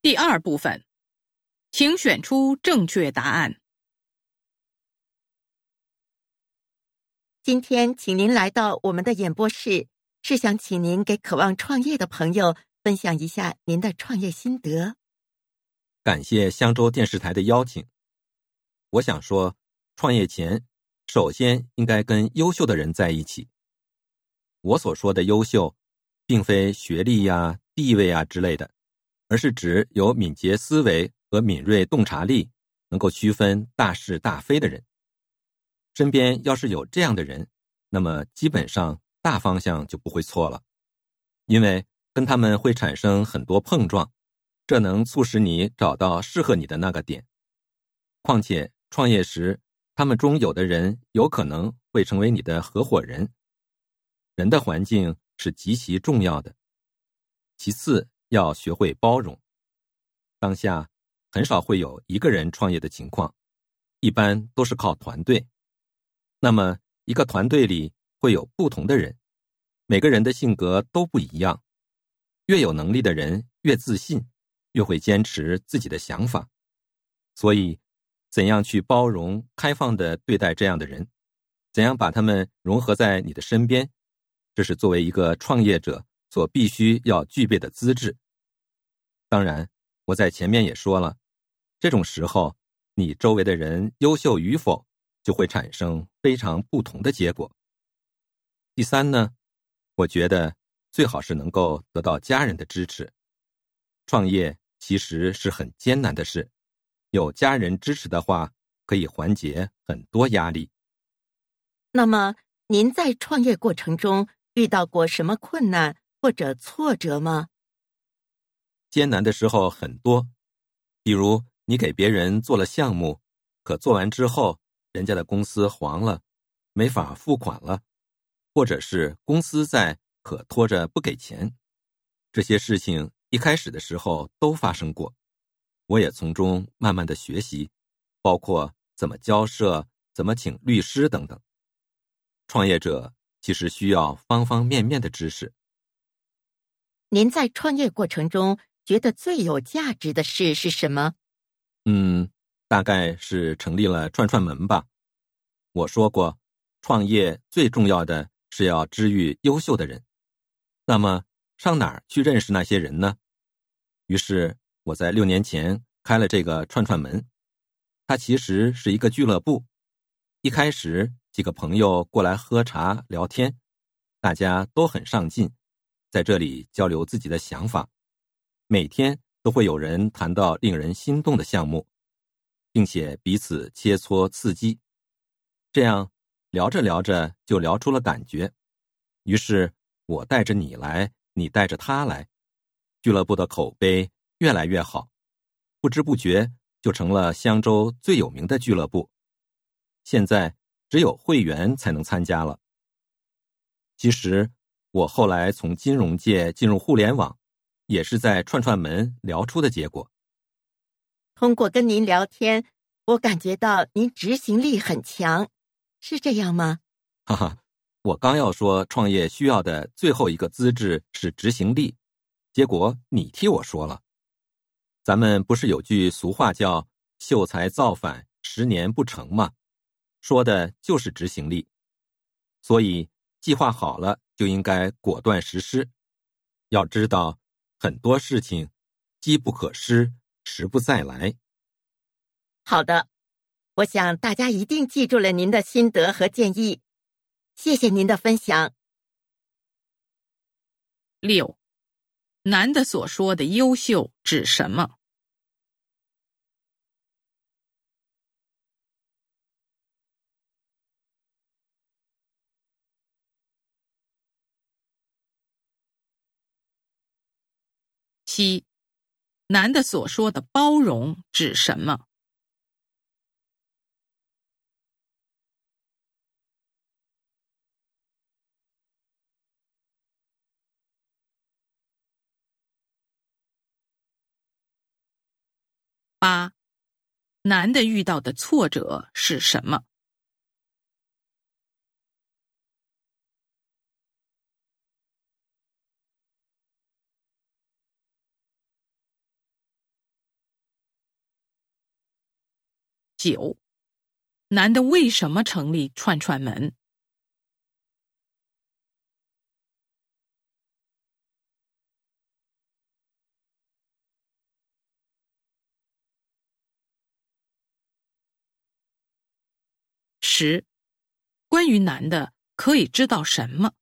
第二部分，请选出正确答案。今天，请您来到我们的演播室，是想请您给渴望创业的朋友分享一下您的创业心得。感谢香洲电视台的邀请。我想说，创业前首先应该跟优秀的人在一起。我所说的优秀，并非学历呀、地位啊之类的。而是指有敏捷思维和敏锐洞察力，能够区分大是大非的人。身边要是有这样的人，那么基本上大方向就不会错了，因为跟他们会产生很多碰撞，这能促使你找到适合你的那个点。况且创业时，他们中有的人有可能会成为你的合伙人。人的环境是极其重要的。其次。要学会包容。当下很少会有一个人创业的情况，一般都是靠团队。那么，一个团队里会有不同的人，每个人的性格都不一样。越有能力的人越自信，越会坚持自己的想法。所以，怎样去包容、开放的对待这样的人？怎样把他们融合在你的身边？这是作为一个创业者。所必须要具备的资质。当然，我在前面也说了，这种时候，你周围的人优秀与否，就会产生非常不同的结果。第三呢，我觉得最好是能够得到家人的支持。创业其实是很艰难的事，有家人支持的话，可以缓解很多压力。那么，您在创业过程中遇到过什么困难？或者挫折吗？艰难的时候很多，比如你给别人做了项目，可做完之后，人家的公司黄了，没法付款了，或者是公司在可拖着不给钱，这些事情一开始的时候都发生过，我也从中慢慢的学习，包括怎么交涉、怎么请律师等等。创业者其实需要方方面面的知识。您在创业过程中觉得最有价值的事是什么？嗯，大概是成立了串串门吧。我说过，创业最重要的是要知遇优秀的人。那么上哪儿去认识那些人呢？于是我在六年前开了这个串串门，它其实是一个俱乐部。一开始几个朋友过来喝茶聊天，大家都很上进。在这里交流自己的想法，每天都会有人谈到令人心动的项目，并且彼此切磋刺激，这样聊着聊着就聊出了感觉。于是我带着你来，你带着他来，俱乐部的口碑越来越好，不知不觉就成了香洲最有名的俱乐部。现在只有会员才能参加了。其实。我后来从金融界进入互联网，也是在串串门聊出的结果。通过跟您聊天，我感觉到您执行力很强，是这样吗？哈哈，我刚要说创业需要的最后一个资质是执行力，结果你替我说了。咱们不是有句俗话叫“秀才造反，十年不成”吗？说的就是执行力。所以计划好了。就应该果断实施。要知道，很多事情机不可失，时不再来。好的，我想大家一定记住了您的心得和建议。谢谢您的分享。六，男的所说的优秀指什么？七，男的所说的包容指什么？八，男的遇到的挫折是什么？九，男的为什么成立串串门？十，关于男的可以知道什么？